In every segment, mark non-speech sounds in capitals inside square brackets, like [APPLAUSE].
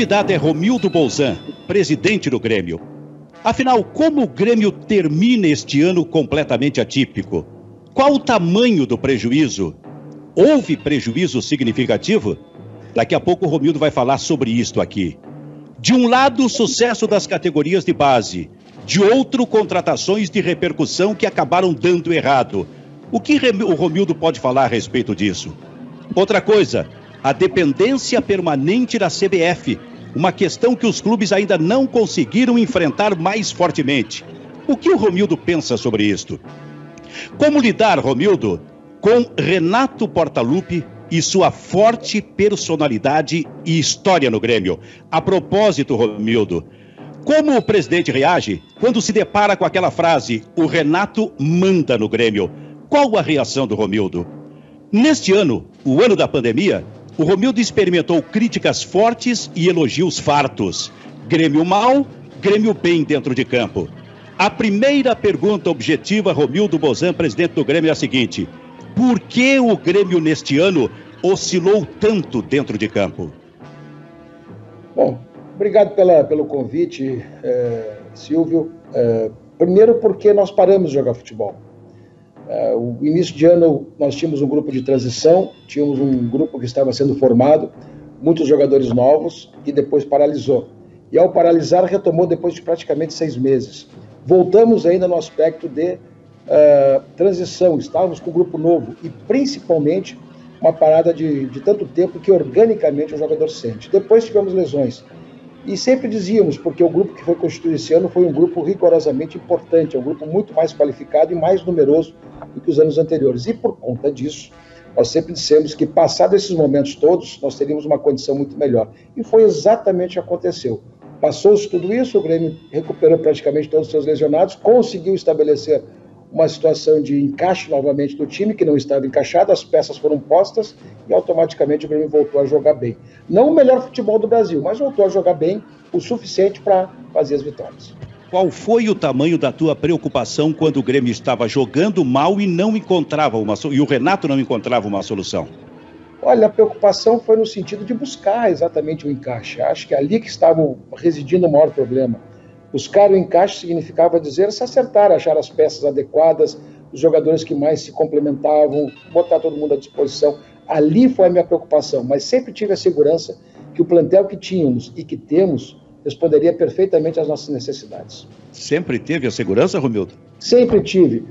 convidado é Romildo Bolzan, presidente do Grêmio. Afinal, como o Grêmio termina este ano completamente atípico? Qual o tamanho do prejuízo? Houve prejuízo significativo? Daqui a pouco o Romildo vai falar sobre isto aqui. De um lado, o sucesso das categorias de base. De outro, contratações de repercussão que acabaram dando errado. O que o Romildo pode falar a respeito disso? Outra coisa, a dependência permanente da CBF, uma questão que os clubes ainda não conseguiram enfrentar mais fortemente. O que o Romildo pensa sobre isto? Como lidar, Romildo, com Renato Portaluppi e sua forte personalidade e história no Grêmio? A propósito, Romildo, como o presidente reage quando se depara com aquela frase: o Renato manda no Grêmio? Qual a reação do Romildo? Neste ano, o ano da pandemia, o Romildo experimentou críticas fortes e elogios fartos. Grêmio mal, Grêmio bem dentro de campo. A primeira pergunta objetiva, Romildo Bozan, presidente do Grêmio, é a seguinte: por que o Grêmio neste ano oscilou tanto dentro de campo? Bom, obrigado pela, pelo convite, eh, Silvio. Eh, primeiro, porque nós paramos de jogar futebol. Uh, o início de ano nós tínhamos um grupo de transição, tínhamos um grupo que estava sendo formado, muitos jogadores novos e depois paralisou. E ao paralisar retomou depois de praticamente seis meses. Voltamos ainda no aspecto de uh, transição, estávamos com um grupo novo e principalmente uma parada de, de tanto tempo que organicamente o jogador sente. Depois tivemos lesões. E sempre dizíamos, porque o grupo que foi constituído esse ano foi um grupo rigorosamente importante, é um grupo muito mais qualificado e mais numeroso do que os anos anteriores. E por conta disso, nós sempre dissemos que, passados esses momentos todos, nós teríamos uma condição muito melhor. E foi exatamente o que aconteceu. Passou-se tudo isso, o Grêmio recuperou praticamente todos os seus lesionados, conseguiu estabelecer uma situação de encaixe novamente do time, que não estava encaixado, as peças foram postas e automaticamente o Grêmio voltou a jogar bem. Não o melhor futebol do Brasil, mas voltou a jogar bem o suficiente para fazer as vitórias. Qual foi o tamanho da tua preocupação quando o Grêmio estava jogando mal e não encontrava uma e o Renato não encontrava uma solução? Olha, a preocupação foi no sentido de buscar exatamente o encaixe. Acho que é ali que estava residindo o maior problema. Buscar o encaixe significava dizer se acertar, achar as peças adequadas, os jogadores que mais se complementavam, botar todo mundo à disposição. Ali foi a minha preocupação, mas sempre tive a segurança que o plantel que tínhamos e que temos responderia perfeitamente às nossas necessidades. Sempre teve a segurança, Romildo? Sempre tive.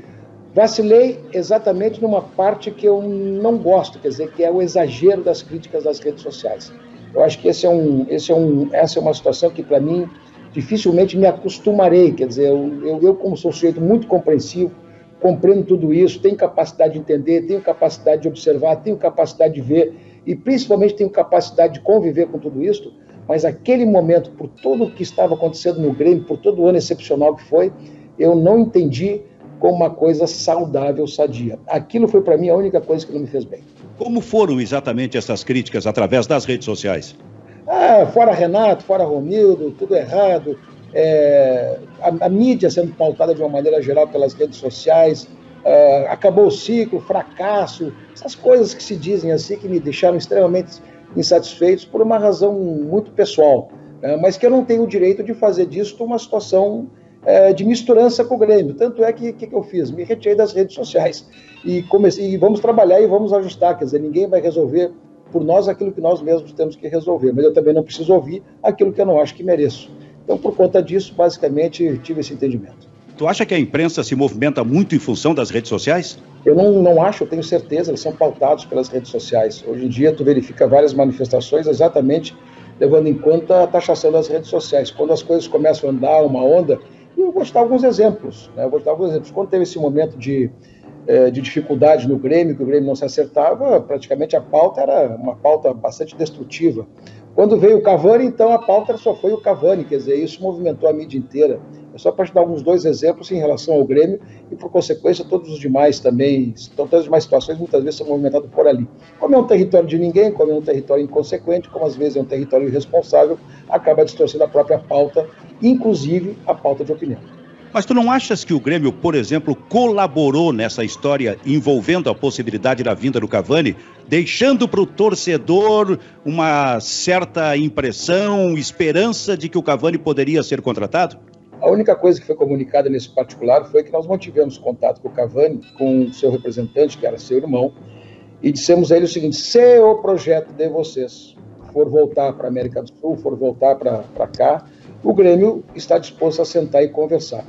Vacilei exatamente numa parte que eu não gosto, quer dizer, que é o exagero das críticas das redes sociais. Eu acho que esse é um, esse é um, essa é uma situação que, para mim, dificilmente me acostumarei. Quer dizer, eu, eu, eu, como sou um sujeito muito compreensivo, compreendo tudo isso, tenho capacidade de entender, tenho capacidade de observar, tenho capacidade de ver e, principalmente, tenho capacidade de conviver com tudo isso mas aquele momento, por tudo o que estava acontecendo no Grêmio, por todo o ano excepcional que foi, eu não entendi como uma coisa saudável, sadia. Aquilo foi para mim a única coisa que não me fez bem. Como foram exatamente essas críticas através das redes sociais? Ah, fora Renato, fora Romildo, tudo errado. É, a, a, mídia sendo pautada de uma maneira geral pelas redes sociais, uh, acabou o ciclo, fracasso, essas coisas que se dizem assim que me deixaram extremamente insatisfeitos por uma razão muito pessoal, né? mas que eu não tenho o direito de fazer disso uma situação é, de misturança com o Grêmio. Tanto é que o que, que, eu fiz? Me retirei das redes sociais e, comecei, e vamos trabalhar e vamos ajustar. Quer dizer, ninguém vai resolver por nós aquilo que nós mesmos temos que resolver, mas eu também não preciso ouvir aquilo que eu não acho que mereço. Então, por conta disso, basicamente, tive esse entendimento. Tu acha que a imprensa se movimenta muito em função das redes sociais? Eu não, não acho, eu tenho certeza, eles são pautados pelas redes sociais. Hoje em dia, tu verifica várias manifestações exatamente levando em conta a taxação das redes sociais. Quando as coisas começam a andar uma onda, e eu vou dar alguns exemplos. Né? Eu vou alguns exemplos. Quando teve esse momento de, de dificuldade no Grêmio, que o Grêmio não se acertava, praticamente a pauta era uma pauta bastante destrutiva. Quando veio o Cavani, então a pauta só foi o Cavani, quer dizer, isso movimentou a mídia inteira. É só para te dar alguns dois exemplos em relação ao Grêmio e, por consequência, todos os demais também, então, todas as demais situações muitas vezes são movimentadas por ali. Como é um território de ninguém, como é um território inconsequente, como às vezes é um território irresponsável, acaba distorcendo a própria pauta, inclusive a pauta de opinião. Mas tu não achas que o Grêmio, por exemplo, colaborou nessa história envolvendo a possibilidade da vinda do Cavani, deixando para o torcedor uma certa impressão, esperança de que o Cavani poderia ser contratado? A única coisa que foi comunicada nesse particular foi que nós mantivemos contato com o Cavani, com seu representante, que era seu irmão, e dissemos a ele o seguinte: se o projeto de vocês for voltar para a América do Sul, for voltar para cá, o Grêmio está disposto a sentar e conversar.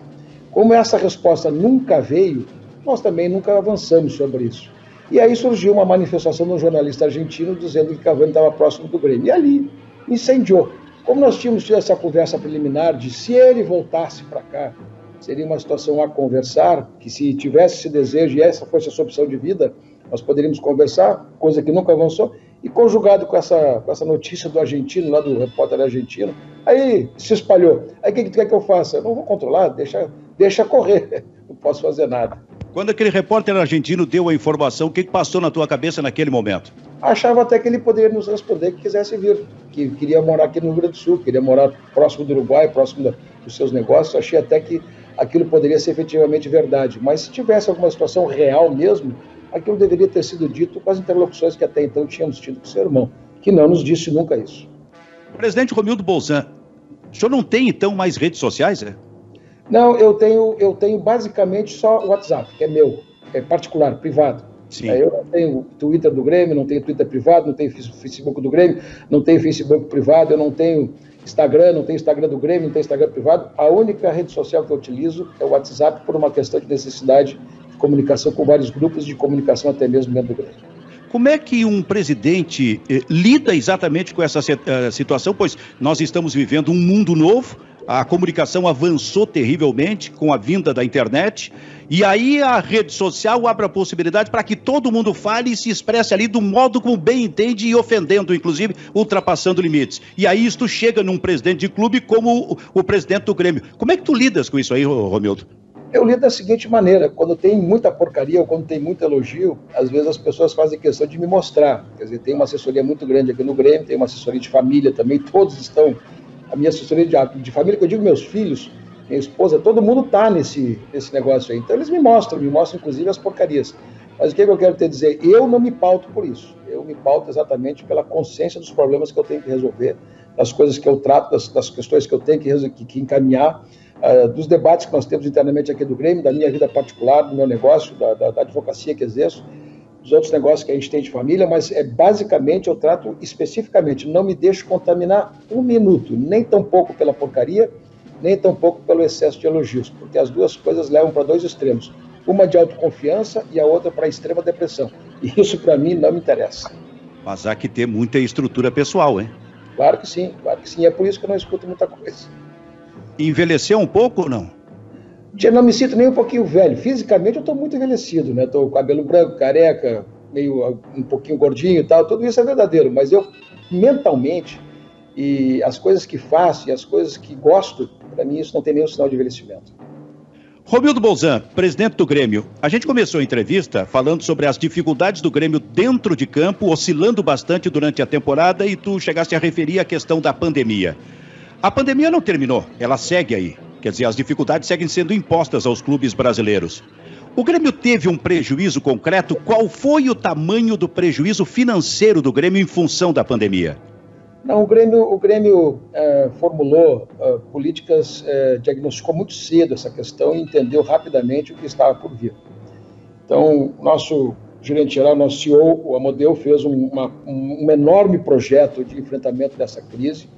Como essa resposta nunca veio, nós também nunca avançamos sobre isso. E aí surgiu uma manifestação de um jornalista argentino dizendo que Cavani estava próximo do Grêmio. E ali incendiou. Como nós tínhamos tido essa conversa preliminar de se ele voltasse para cá, seria uma situação a conversar, que se tivesse esse desejo e essa fosse a sua opção de vida, nós poderíamos conversar, coisa que nunca avançou, e conjugado com essa, com essa notícia do argentino, lá do repórter argentino, aí se espalhou. Aí o que, que tu quer que eu faça? Eu não vou controlar, deixa, deixa correr, [LAUGHS] não posso fazer nada. Quando aquele repórter argentino deu a informação, o que, passou na tua cabeça naquele momento? Achava até que ele poderia nos responder que quisesse vir, que queria morar aqui no Rio Grande do Sul, queria morar próximo do Uruguai, próximo dos seus negócios. Achei até que aquilo poderia ser efetivamente verdade. Mas se tivesse alguma situação real mesmo, aquilo deveria ter sido dito com as interlocuções que até então tínhamos tido com o seu irmão, que não nos disse nunca isso. Presidente Romildo Bolzan, o senhor não tem então mais redes sociais, é? Não, eu tenho, eu tenho basicamente só o WhatsApp, que é meu, é particular, privado. Sim. Eu não tenho Twitter do Grêmio, não tenho Twitter privado, não tenho Facebook do Grêmio, não tenho Facebook privado, eu não tenho Instagram, não tenho Instagram do Grêmio, não tenho Instagram privado. A única rede social que eu utilizo é o WhatsApp por uma questão de necessidade comunicação com vários grupos de comunicação, até mesmo dentro do Grêmio. Como é que um presidente eh, lida exatamente com essa uh, situação? Pois nós estamos vivendo um mundo novo, a comunicação avançou terrivelmente com a vinda da internet, e aí a rede social abre a possibilidade para que todo mundo fale e se expresse ali do modo como bem entende e ofendendo, inclusive, ultrapassando limites. E aí isto chega num presidente de clube como o, presidente do Grêmio. Como é que tu lidas com isso aí, Romildo? Eu lido da seguinte maneira: quando tem muita porcaria ou quando tem muito elogio, às vezes as pessoas fazem questão de me mostrar. Quer dizer, tem uma assessoria muito grande aqui no Grêmio, tem uma assessoria de família também, todos estão. A minha assessoria de, de família, que eu digo meus filhos, minha esposa, todo mundo está nesse, nesse negócio aí. Então eles me mostram, me mostram inclusive as porcarias. Mas o que, é que eu quero te dizer? Eu não me pauto por isso. Eu me pauto exatamente pela consciência dos problemas que eu tenho que resolver, das coisas que eu trato, das, das questões que eu tenho que, que, que encaminhar uh, dos debates que nós temos internamente aqui do Grêmio, da minha vida particular, do meu negócio, da, da, da, advocacia que exerço, dos outros negócios que a gente tem de família, mas é basicamente eu trato especificamente, não me deixo contaminar um minuto, nem tão pouco pela porcaria, nem tão pouco pelo excesso de elogios, porque as duas coisas levam para dois extremos, uma de autoconfiança e a outra para extrema depressão. E isso para mim não me interessa. Mas há que ter muita estrutura pessoal, hein? Claro que sim, claro que sim. É por isso que eu não escuto muita coisa. Envelheceu um pouco ou não? Já não me sinto nem um pouquinho velho. Fisicamente eu estou muito envelhecido, né? Estou com cabelo branco, careca, meio um pouquinho gordinho e tal. Tudo isso é verdadeiro, mas eu mentalmente e as coisas que faço e as coisas que gosto, para mim isso não tem nenhum sinal de envelhecimento. Romildo Bolzan, presidente do Grêmio. A gente começou a entrevista falando sobre as dificuldades do Grêmio dentro de campo, oscilando bastante durante a temporada, e tu chegaste a referir a questão da pandemia. A pandemia não terminou, ela segue aí. Quer dizer, as dificuldades seguem sendo impostas aos clubes brasileiros. O Grêmio teve um prejuízo concreto? Qual foi o tamanho do prejuízo financeiro do Grêmio em função da pandemia? Não, o Grêmio, o Grêmio é, formulou é, políticas, é, diagnosticou muito cedo essa questão e entendeu rapidamente o que estava por vir. Então, nosso gerente geral, nosso CEO, o Amodeu, fez um, um enorme projeto de enfrentamento dessa crise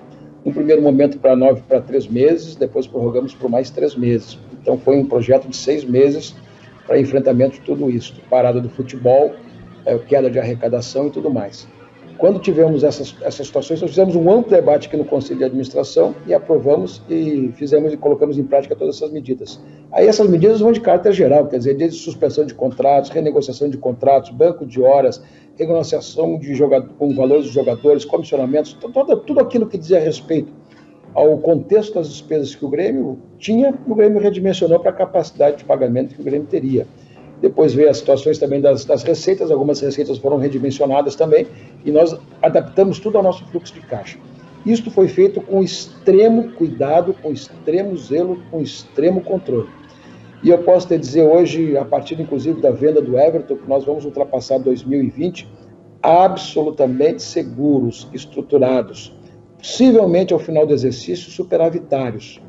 no primeiro momento para nove para três meses, depois prorrogamos por mais três meses. Então foi um projeto de seis meses para enfrentamento de tudo isso, parada do futebol, é, queda de arrecadação e tudo mais. Quando tivemos essas, essas situações, nós fizemos um amplo debate aqui no Conselho de Administração e aprovamos e fizemos e colocamos em prática todas essas medidas. Aí essas medidas vão de caráter geral, quer dizer, desde suspensão de contratos, renegociação de contratos, banco de horas, renegociação de jogador, com valores dos jogadores, comissionamentos, todo, tudo aquilo que dizia respeito ao contexto das despesas que o Grêmio tinha, o Grêmio redimensionou para a capacidade de pagamento que o Grêmio teria. Depois veio as situações também das, das, receitas, algumas receitas foram redimensionadas também, e nós adaptamos tudo ao nosso fluxo de caixa. Isto foi feito com extremo cuidado, com extremo zelo, com extremo controle. E eu posso te dizer hoje, a partir inclusive da venda do Everton, que nós vamos ultrapassar 2020 absolutamente seguros, estruturados, possivelmente ao final do exercício superavitários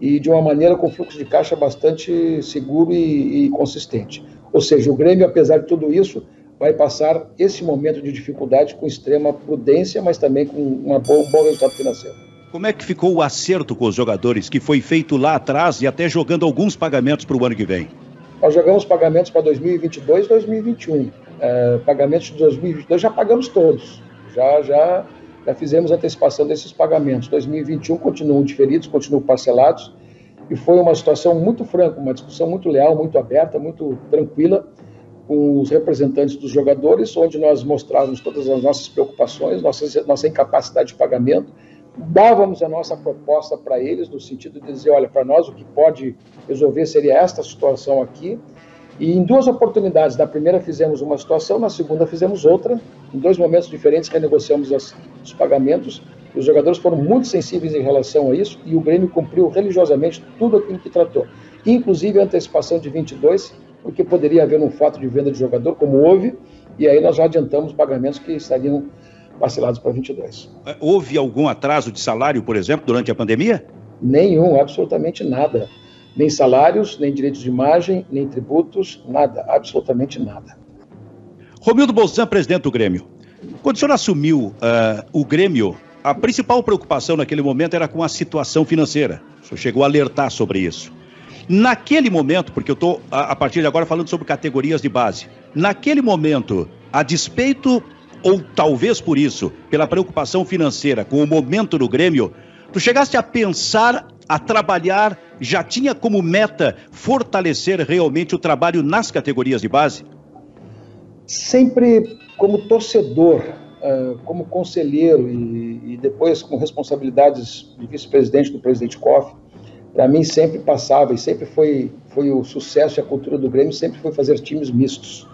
e de uma maneira com fluxo de caixa bastante seguro e, e consistente. Ou seja, o Grêmio, apesar de tudo isso, vai passar esse momento de dificuldade com extrema prudência, mas também com uma boa, um bom resultado financeiro. Como é que ficou o acerto com os jogadores que foi feito lá atrás e até jogando alguns pagamentos para o ano que vem? Nós jogamos pagamentos para 2022 e 2021. É, pagamentos de 2022 já pagamos todos. Já, já, já fizemos antecipação desses pagamentos. 2021 continuam diferidos, continuam parcelados. E foi uma situação muito franca, uma discussão muito leal, muito aberta, muito tranquila com os representantes dos jogadores, onde nós mostrávamos todas as nossas preocupações, nossa, nossa incapacidade de pagamento dávamos a nossa proposta para eles, no sentido de dizer: olha, para nós o que pode resolver seria esta situação aqui. E em duas oportunidades, na primeira fizemos uma situação, na segunda fizemos outra. Em dois momentos diferentes renegociamos as, os pagamentos. Os jogadores foram muito sensíveis em relação a isso e o Grêmio cumpriu religiosamente tudo aquilo que tratou, inclusive a antecipação de 22, porque poderia haver um fato de venda de jogador, como houve, e aí nós já adiantamos pagamentos que estariam parcelados para 22. É, houve algum atraso de salário, por exemplo, durante a pandemia? Nenhum, absolutamente nada. Nem salários, nem direitos de imagem, nem tributos, nada, absolutamente nada. Romildo Bolzan, presidente do Grêmio. Quando o senhor assumiu uh, o Grêmio, a principal preocupação naquele momento era com a situação financeira. O senhor chegou a alertar sobre isso. Naquele momento, porque eu estou a, a partir de agora falando sobre categorias de base, naquele momento, a despeito ou talvez por isso, pela preocupação financeira com o momento do Grêmio, tu chegaste a pensar, a trabalhar, já tinha como meta fortalecer realmente o trabalho nas categorias de base? Sempre como torcedor, ah, como conselheiro e depois com responsabilidades de vice-presidente do presidente Koff, para mim sempre passava e sempre foi, foi o sucesso e a cultura do Grêmio sempre foi fazer times mistos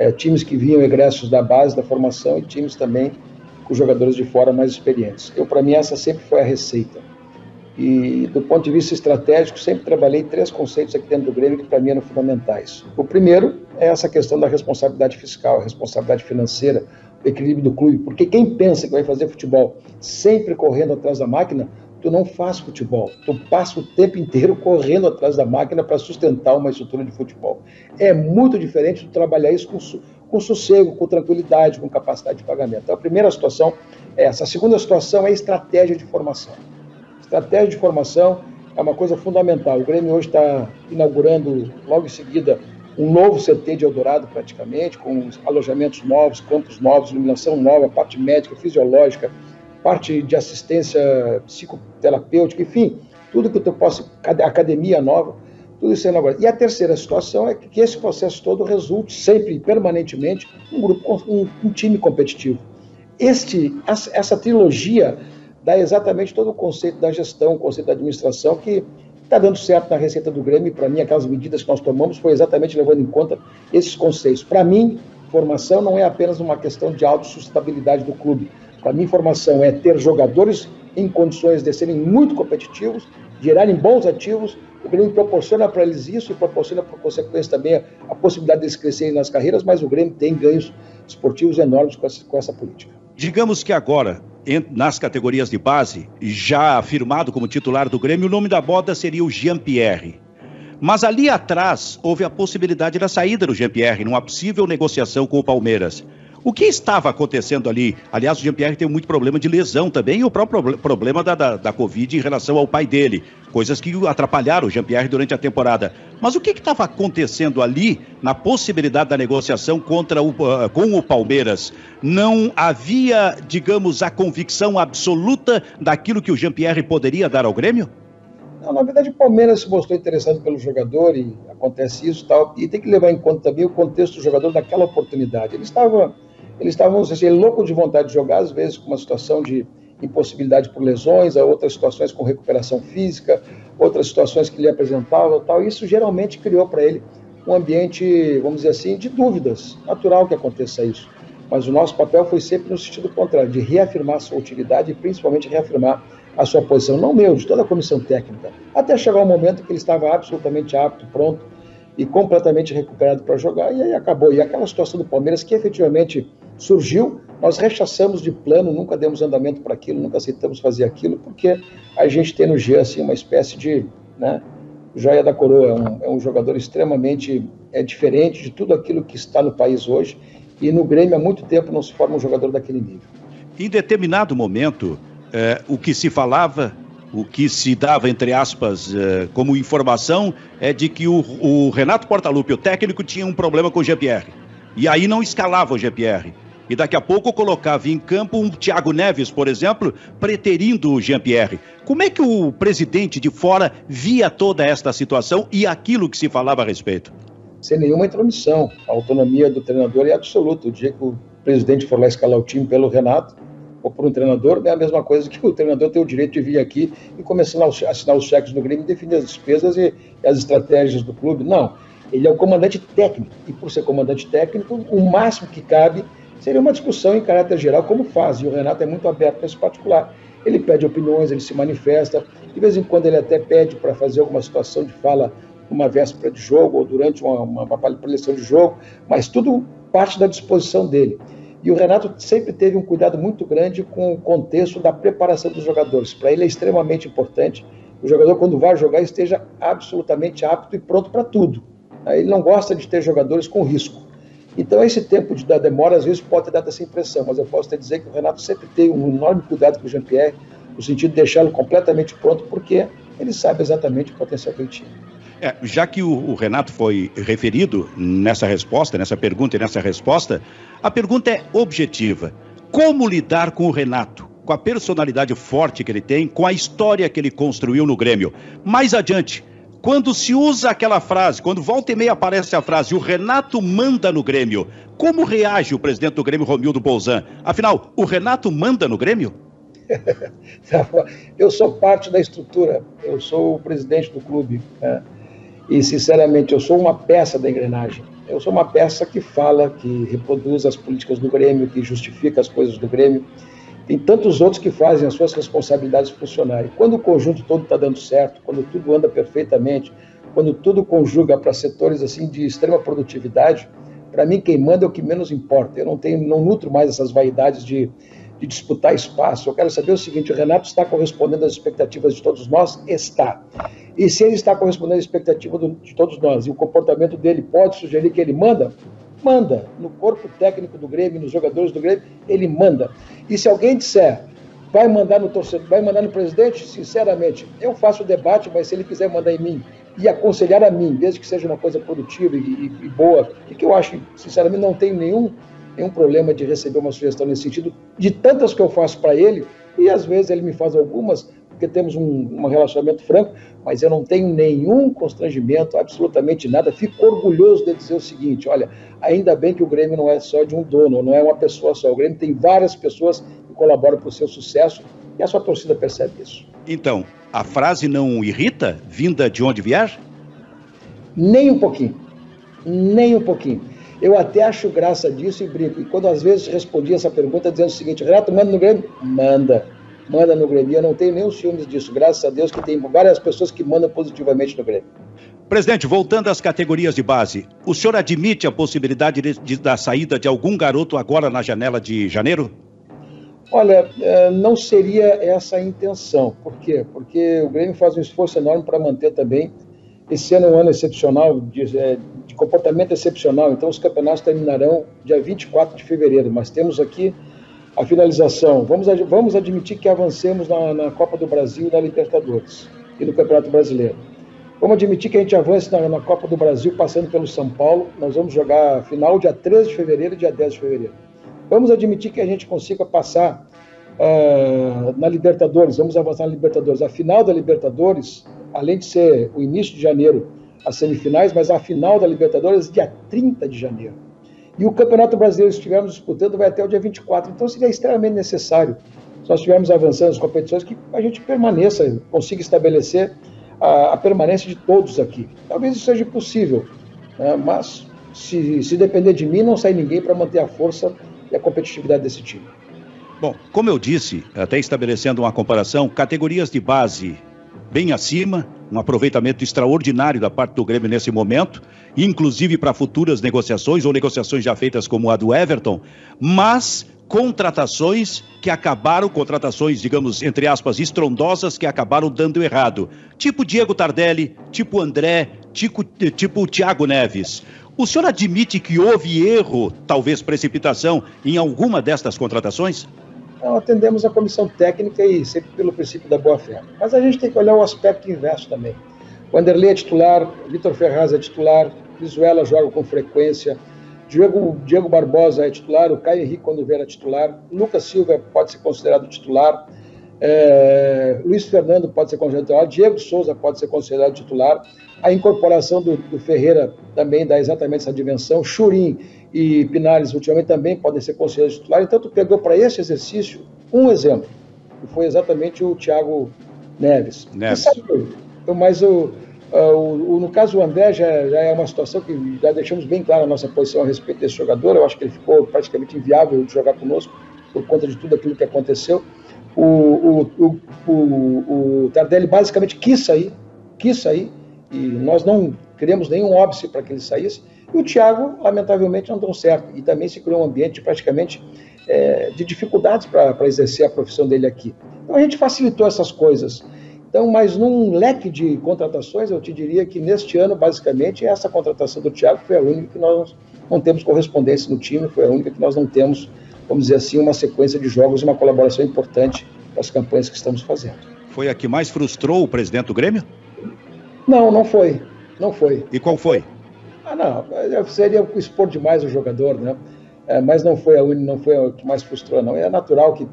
é, times que vinham egressos da base da formação e times também com jogadores de fora mais experientes. Eu, para mim, essa sempre foi a receita. E do ponto de vista estratégico, sempre trabalhei três conceitos aqui dentro do Grêmio que para mim eram fundamentais. O primeiro é essa questão da responsabilidade fiscal, responsabilidade financeira, o equilíbrio do clube, porque quem pensa que vai fazer futebol sempre correndo atrás da máquina, tu não faz futebol, tu passa o tempo inteiro correndo atrás da máquina para sustentar uma estrutura de futebol. É muito diferente de trabalhar isso com, com sossego, com tranquilidade, com capacidade de pagamento. Então, a primeira situação é essa. A segunda situação é estratégia de formação. Estratégia de formação é uma coisa fundamental. O Grêmio hoje está inaugurando, logo em seguida, um novo CT de Eldorado, praticamente, com alojamentos novos, campos novos, iluminação nova, parte médica, fisiológica, parte de assistência psicoterapêutica, enfim, tudo que eu possa, academia nova, tudo isso é agora. E a terceira situação é que esse processo todo resulte sempre, permanentemente, um grupo, um, um time competitivo. Este, essa trilogia dá exatamente todo o conceito da gestão, o conceito da administração que está dando certo na receita do Grêmio. Para mim, aquelas medidas que nós tomamos foi exatamente levando em conta esses conceitos. Para mim, formação não é apenas uma questão de autossustentabilidade do clube, para mim, formação é ter jogadores em condições de serem muito competitivos, gerarem bons ativos. O Grêmio proporciona para eles isso e proporciona, por consequência, também a possibilidade deles crescerem nas carreiras, mas o Grêmio tem ganhos esportivos enormes com essa, com essa política. Digamos que agora, nas categorias de base, já afirmado como titular do Grêmio, o nome da moda seria o Jean-Pierre. Mas ali atrás houve a possibilidade da saída do Jean-Pierre, numa possível negociação com o Palmeiras. O que estava acontecendo ali? Aliás, o Jean-Pierre tem muito problema de lesão também e o próprio problema da, da, da Covid em relação ao pai dele. Coisas que atrapalharam o Jean-Pierre durante a temporada. Mas o que estava acontecendo ali na possibilidade da negociação contra o, uh, com o Palmeiras? Não havia, digamos, a convicção absoluta daquilo que o Jean-Pierre poderia dar ao Grêmio? Não, na verdade, o Palmeiras se mostrou interessado pelo jogador e acontece isso tal. E tem que levar em conta também o contexto do jogador daquela oportunidade. Ele estava eles estavam assim, louco de vontade de jogar, às vezes com uma situação de impossibilidade por lesões, a outras situações com recuperação física, outras situações que lhe apresentavam tal. Isso geralmente criou para ele um ambiente, vamos dizer assim, de dúvidas. Natural que aconteça isso. mas o nosso papel foi sempre no sentido contrário, de reafirmar sua utilidade e principalmente reafirmar a sua posição, não meu, de toda a comissão técnica, até chegar o momento que ele estava absolutamente apto, pronto e completamente recuperado para jogar, e aí acabou. E aquela situação do Palmeiras que efetivamente surgiu, nós rechaçamos de plano, nunca demos andamento para aquilo, nunca aceitamos fazer aquilo, porque a gente tem no G assim, uma espécie de né, joia da coroa, é um, é um jogador extremamente é diferente de tudo aquilo que está no país hoje, e no Grêmio há muito tempo não se forma um jogador daquele nível. Em determinado momento, é, o que se falava, o que se dava, entre aspas, é, como informação, é de que o, o Renato Portaluppi, o técnico, tinha um problema com o GPR. E aí não escalava o GPR. E daqui a pouco colocava em campo um Thiago Neves, por exemplo, preterindo o Jean-Pierre. Como é que o presidente de fora via toda esta situação e aquilo que se falava a respeito? Sem nenhuma intromissão. A autonomia do treinador é absoluta. O dia que o presidente for lá escalar o time pelo Renato, ou por um treinador, é a mesma coisa que o treinador tem o direito de vir aqui e começar a assinar os cheques do Grêmio definir as despesas e as estratégias do clube. Não. Ele é o comandante técnico. E por ser comandante técnico, o máximo que cabe seria uma discussão em caráter geral, como faz. E o Renato é muito aberto nesse particular. Ele pede opiniões, ele se manifesta. De vez em quando ele até pede para fazer alguma situação de fala numa véspera de jogo ou durante uma, uma, uma preleção de jogo, mas tudo parte da disposição dele. E o Renato sempre teve um cuidado muito grande com o contexto da preparação dos jogadores. Para ele é extremamente importante o jogador, quando vai jogar, esteja absolutamente apto e pronto para tudo. Ele não gosta de ter jogadores com risco. Então, esse tempo de demora, às vezes, pode ter dado essa impressão, mas eu posso te dizer que o Renato sempre tem um enorme cuidado com o Jean-Pierre, no sentido de deixá-lo completamente pronto, porque ele sabe exatamente o potencial que ele tinha. É, já que o, o, Renato foi referido nessa resposta, nessa pergunta e nessa resposta, a pergunta é objetiva. Como lidar com o Renato? Com a personalidade forte que ele tem, com a história que ele construiu no Grêmio. Mais adiante, quando se usa aquela frase, quando volta e meia aparece a frase, o Renato manda no Grêmio, como reage o presidente do Grêmio, Romildo Bolzan? Afinal, o Renato manda no Grêmio? [LAUGHS] eu sou parte da estrutura, eu sou o presidente do clube. Né? E, sinceramente, eu sou uma peça da engrenagem. Eu sou uma peça que fala, que reproduz as políticas do Grêmio, que justifica as coisas do Grêmio. Tem tantos outros que fazem as suas responsabilidades funcionarem. Quando o conjunto todo está dando certo, quando tudo anda perfeitamente, quando tudo conjuga para setores assim de extrema produtividade, para mim quem manda é o que menos importa. Eu não tenho, não nutro mais essas vaidades de, de disputar espaço. Eu quero saber o seguinte: o Renato está correspondendo às expectativas de todos nós? Está. E se ele está correspondendo às expectativas de todos nós e o comportamento dele pode sugerir que ele manda, manda. No corpo técnico do Grêmio, nos jogadores do Grêmio, ele manda. E se alguém disser, vai mandar no torcedor, vai mandar no presidente, sinceramente, eu faço o debate, mas se ele quiser mandar em mim e aconselhar a mim, desde que seja uma coisa produtiva e, e, e boa, e que eu acho, sinceramente, não tenho nenhum, nenhum problema de receber uma sugestão nesse sentido, de tantas que eu faço para ele, e às vezes ele me faz algumas, porque temos um, um, relacionamento franco, mas eu não tenho nenhum constrangimento, absolutamente nada. Fico orgulhoso de dizer o seguinte: olha, ainda bem que o Grêmio não é só de um dono, não é uma pessoa só. O Grêmio tem várias pessoas que colaboram para o seu sucesso e a sua torcida percebe isso. Então, a frase não irrita, vinda de onde vier? Nem um pouquinho. Nem um pouquinho. Eu até acho graça disso e brinco. E quando às vezes respondi essa pergunta dizendo o seguinte: Renato, manda no Grêmio? Manda manda no Grêmio. Eu não tenho nenhum ciúmes disso, graças a Deus que tem várias pessoas que mandam positivamente no Grêmio. Presidente, voltando às categorias de base, o senhor admite a possibilidade de, de, da saída de algum garoto agora na janela de janeiro? Olha, é, não seria essa a intenção. Por quê? Porque o Grêmio faz um esforço enorme para manter também. Esse ano é um ano excepcional, de, é, de comportamento excepcional, então os campeonatos terminarão dia 24 de fevereiro, mas temos aqui a finalização. Vamos, vamos admitir que avancemos na, na, Copa do Brasil e na Libertadores e no Campeonato Brasileiro. Vamos admitir que a gente avance na, na, Copa do Brasil passando pelo São Paulo. Nós vamos jogar final dia 13 de fevereiro e dia 10 de fevereiro. Vamos admitir que a gente consiga passar uh, na Libertadores, vamos avançar na Libertadores. A final da Libertadores, além de ser o início de janeiro, as semifinais, mas a final da Libertadores dia 30 de janeiro. E o Campeonato Brasileiro, se estivermos disputando, vai até o dia 24. Então seria extremamente necessário, se nós estivermos avançando as competições, que a gente permaneça, consiga estabelecer a, a permanência de todos aqui. Talvez isso seja possível, né? mas se, se, depender de mim, não sai ninguém para manter a força e a competitividade desse time. Bom, como eu disse, até estabelecendo uma comparação, categorias de base bem acima, um aproveitamento extraordinário da parte do Grêmio nesse momento, inclusive para futuras negociações ou negociações já feitas como a do Everton, mas contratações que acabaram, contratações, digamos, entre aspas, estrondosas que acabaram dando errado. Tipo Diego Tardelli, tipo André, tipo, tipo Thiago Neves. O senhor admite que houve erro, talvez precipitação, em alguma destas contratações? Não, atendemos a comissão técnica e sempre pelo princípio da boa-fé. Mas a gente tem que olhar o aspecto inverso também. O Anderlei é titular, Vitor Ferraz é titular, Visuela joga com frequência, Diego, Diego Barbosa é titular, o Caio Henrique, quando vier, é titular, Lucas Silva pode ser considerado titular, é, Luiz Fernando pode ser considerado titular, Diego Souza pode ser considerado titular, a incorporação do, do Ferreira também dá exatamente essa dimensão, Churim e Pinares ultimamente também podem ser considerados titulares, então tu pegou para esse exercício um exemplo, que foi exatamente o Thiago Neves. Neves. Então, mas o, Uh, o, no caso do André, já, já, é uma situação que já deixamos bem clara a nossa posição a respeito desse jogador. Eu acho que ele ficou praticamente inviável de jogar conosco por conta de tudo aquilo que aconteceu. O, o, o, o Tardelli basicamente quis sair, quis sair, e nós não queremos nenhum óbice para que ele saísse. E o Thiago, lamentavelmente, não deu certo. E também se criou um ambiente praticamente é, de dificuldades para exercer a profissão dele aqui. Então a gente facilitou essas coisas. Então, mas num leque de contratações, eu te diria que neste ano, basicamente, essa contratação do Thiago foi a única que nós não temos correspondência no time, foi a única que nós não temos, vamos dizer assim, uma sequência de jogos e uma colaboração importante para as campanhas que estamos fazendo. Foi a que mais frustrou o presidente do Grêmio? Não, não foi. Não foi. E qual foi? Ah, não. Seria expor demais o jogador, né? É, mas não foi a única, não foi a que mais frustrou, não. É natural que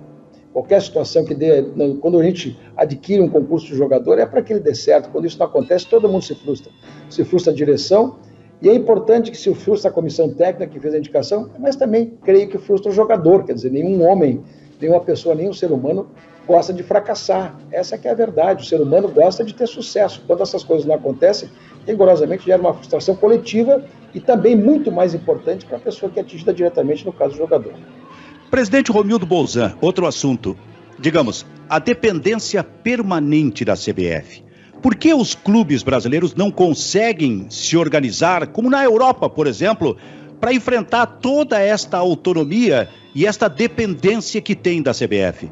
qualquer situação que dê, quando a gente adquire um concurso de jogador, é para que ele dê certo. Quando isso não acontece, todo mundo se frustra. Se frustra a direção, e é importante que se frustra a comissão técnica que fez a indicação, mas também creio que frustra o jogador, quer dizer, nenhum homem, nenhuma pessoa, nenhum ser humano gosta de fracassar. Essa é é a verdade. O ser humano gosta de ter sucesso. Quando essas coisas não acontecem, rigorosamente gera uma frustração coletiva e também muito mais importante para a pessoa que é atingida diretamente, no caso do jogador. Presidente Romildo Bolzan, outro assunto. Digamos, a dependência permanente da CBF. Por que os clubes brasileiros não conseguem se organizar, como na Europa, por exemplo, para enfrentar toda esta autonomia e esta dependência que tem da CBF?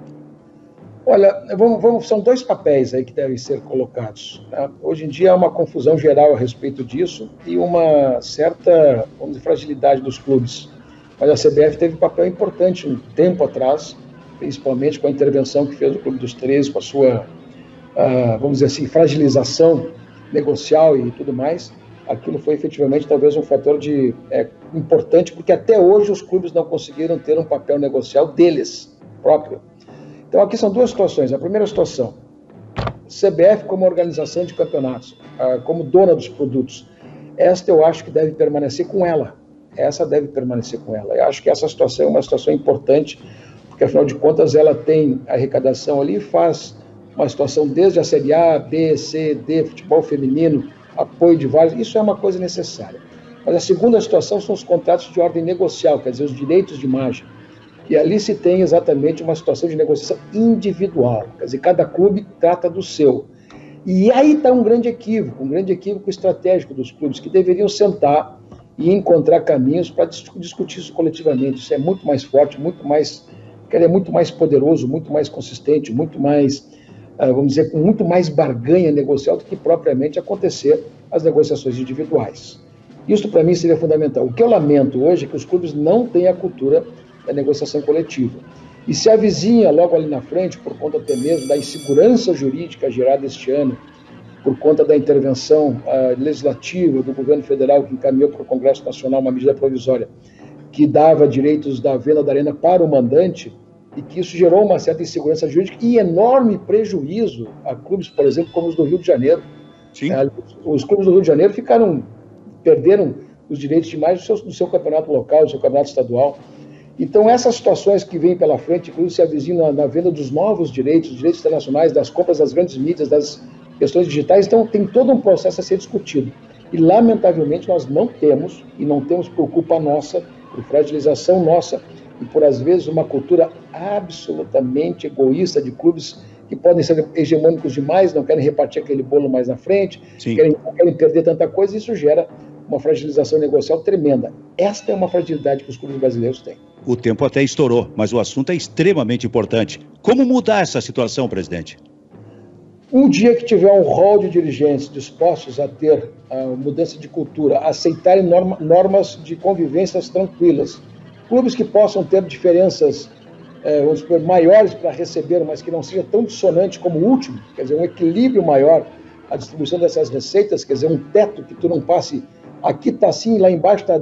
Olha, vamos, vamos, são dois papéis aí que devem ser colocados. Tá? Hoje em dia há uma confusão geral a respeito disso e uma certa vamos dizer, fragilidade dos clubes. Mas a CBF teve um papel importante um tempo atrás, principalmente com a intervenção que fez o Clube dos 13, com a sua, uh, vamos dizer assim, fragilização negocial e tudo mais. Aquilo foi efetivamente talvez um fator de, é, importante, porque até hoje os clubes não conseguiram ter um papel negocial deles próprio. Então aqui são duas situações. A primeira situação, CBF como organização de campeonatos, uh, como dona dos produtos. Esta eu acho que deve permanecer com ela essa deve permanecer com ela. Eu acho que essa situação é uma situação importante, porque afinal de contas ela tem arrecadação ali, faz uma situação desde a Série A, B, C, D, futebol feminino, apoio de vários, isso é uma coisa necessária. Mas a segunda situação são os contratos de ordem negocial, quer dizer, os direitos de imagem. E ali se tem exatamente uma situação de negociação individual, quer dizer, cada clube trata do seu. E aí está um grande equívoco, um grande equívoco estratégico dos clubes, que deveriam sentar e encontrar caminhos para discutir isso coletivamente. Isso é muito mais forte, muito mais, é muito mais poderoso, muito mais consistente, muito mais, vamos dizer, com muito mais barganha negocial do que propriamente acontecer as negociações individuais. Isso para mim seria fundamental. O que eu lamento hoje é que os clubes não têm a cultura da negociação coletiva. E se avizinha logo ali na frente, por conta até mesmo da insegurança jurídica gerada este ano, por conta da intervenção uh, legislativa do governo federal que encaminhou para o Congresso Nacional uma medida provisória que dava direitos da venda da arena para o mandante e que isso gerou uma certa insegurança jurídica e enorme prejuízo a clubes, por exemplo, como os do Rio de Janeiro. Sim. Uh, os clubes do Rio de Janeiro ficaram perderam os direitos de mais do seu, do seu campeonato local, do seu campeonato estadual. Então, essas situações que vêm pela frente, inclusive se avizinham na, na venda dos novos direitos, direitos internacionais, das compras das grandes mídias, das questões digitais, então tem todo um processo a ser discutido. E, lamentavelmente, nós não temos, e não temos por culpa nossa, por fragilização nossa, e por às vezes uma cultura absolutamente egoísta de clubes que podem ser hegemônicos demais, não querem repartir aquele bolo mais na frente, querem, querem perder tanta coisa, e isso gera uma fragilização negocial tremenda. Esta é uma fragilidade que os clubes brasileiros têm. O tempo até estourou, mas o assunto é extremamente importante. Como mudar essa situação, presidente? Um dia que tiver um rol de dirigentes dispostos a ter a mudança de cultura, a aceitarem norma, normas de convivências tranquilas, clubes que possam ter diferenças é, vamos dizer, maiores para receber, mas que não seja tão dissonante como o último, quer dizer, um equilíbrio maior a distribuição dessas receitas, quer dizer, um teto que tu não passe, aqui está assim, lá embaixo está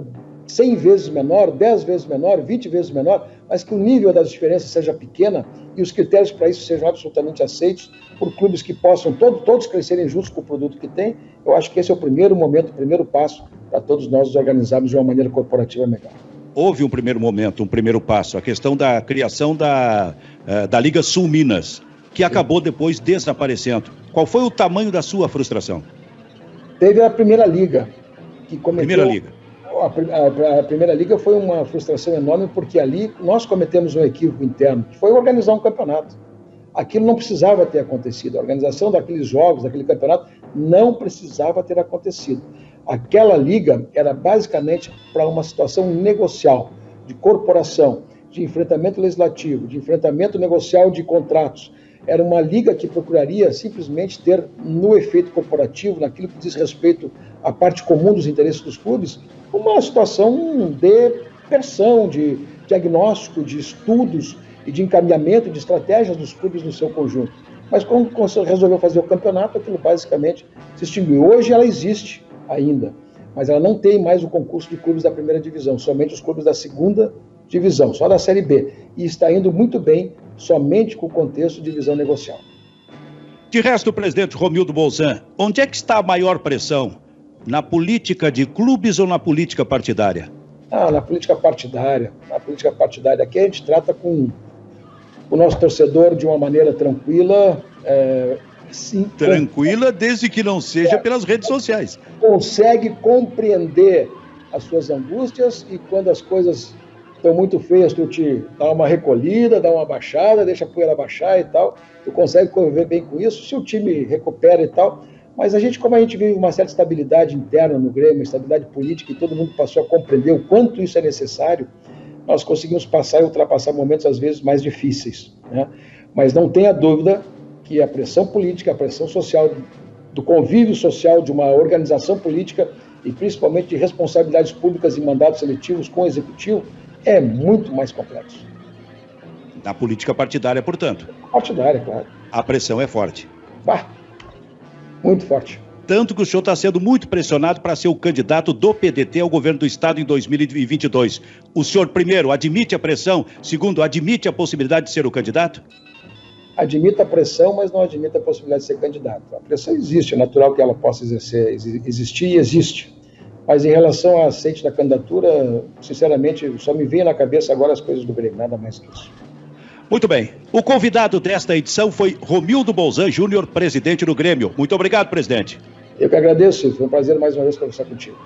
100 vezes menor, 10 vezes menor, 20 vezes menor, mas que o nível das diferenças seja pequena e os critérios para isso sejam absolutamente aceitos por clubes que possam todo, todos crescerem juntos com o produto que tem, eu acho que esse é o primeiro momento, o primeiro passo para todos nós nos organizarmos de uma maneira corporativa melhor. Houve um primeiro momento, um primeiro passo, a questão da criação da, uh, da Liga Sul Minas, que acabou depois desaparecendo. Qual foi o tamanho da sua frustração? Teve a primeira liga, que cometeu... Primeira liga a, a, primeira liga foi uma frustração enorme porque ali nós cometemos um equívoco interno, que foi organizar um campeonato. Aquilo não precisava ter acontecido. A organização daqueles jogos, daquele campeonato, não precisava ter acontecido. Aquela liga era basicamente para uma situação negocial, de corporação, de enfrentamento legislativo, de enfrentamento negocial de contratos. Era uma liga que procuraria simplesmente ter, no efeito corporativo, naquilo que diz respeito à parte comum dos interesses dos clubes, uma situação de pressão, de diagnóstico, de estudos e de encaminhamento de estratégias dos clubes no seu conjunto. Mas quando resolveu fazer o campeonato, aquilo basicamente se extinguiu. Hoje ela existe ainda, mas ela não tem mais o concurso de clubes da primeira divisão, somente os clubes da segunda divisão, só da Série B. E está indo muito bem somente com o contexto de divisão negocial. De resto, presidente Romildo Bolzan, onde é que está a maior pressão? Na política de clubes ou na política partidária? Ah, na política partidária. Na política partidária aqui a gente trata com o nosso torcedor de uma maneira tranquila. É, sim, tranquila, desde que não seja é, pelas redes sociais. Consegue compreender as suas angústias e quando as coisas estão muito feias, tu te dá uma recolhida, dá uma baixada, deixa a poeira baixar e tal. Tu consegue conviver bem com isso. Se o time recupera e tal, mas a gente, como a gente vive uma certa estabilidade interna no Grêmio, estabilidade política, e todo mundo passou a compreender o quanto isso é necessário, nós conseguimos passar e ultrapassar momentos, às vezes, mais difíceis. Né? Mas não tenha dúvida que a pressão política, a pressão social, do convívio social de uma organização política e principalmente de responsabilidades públicas e mandatos seletivos com o executivo é muito mais complexo. Na política partidária, portanto. Partidária, claro. A pressão é forte. Bah, muito forte. Tanto que o senhor está sendo muito pressionado para ser o candidato do PDT ao governo do Estado em 2022. O senhor, primeiro, admite a pressão? Segundo, admite a possibilidade de ser o candidato? Admite a pressão, mas não admite a possibilidade de ser candidato. A pressão existe, é natural que ela possa exercer, existir e existe. Mas em relação ao aceite da candidatura, sinceramente, só me vem na cabeça agora as coisas do Grêmio, nada mais que isso. Muito bem. O convidado desta edição foi Romildo Bolzan Júnior, presidente do Grêmio. Muito obrigado, presidente. Eu que agradeço. Foi um prazer mais uma vez conversar contigo.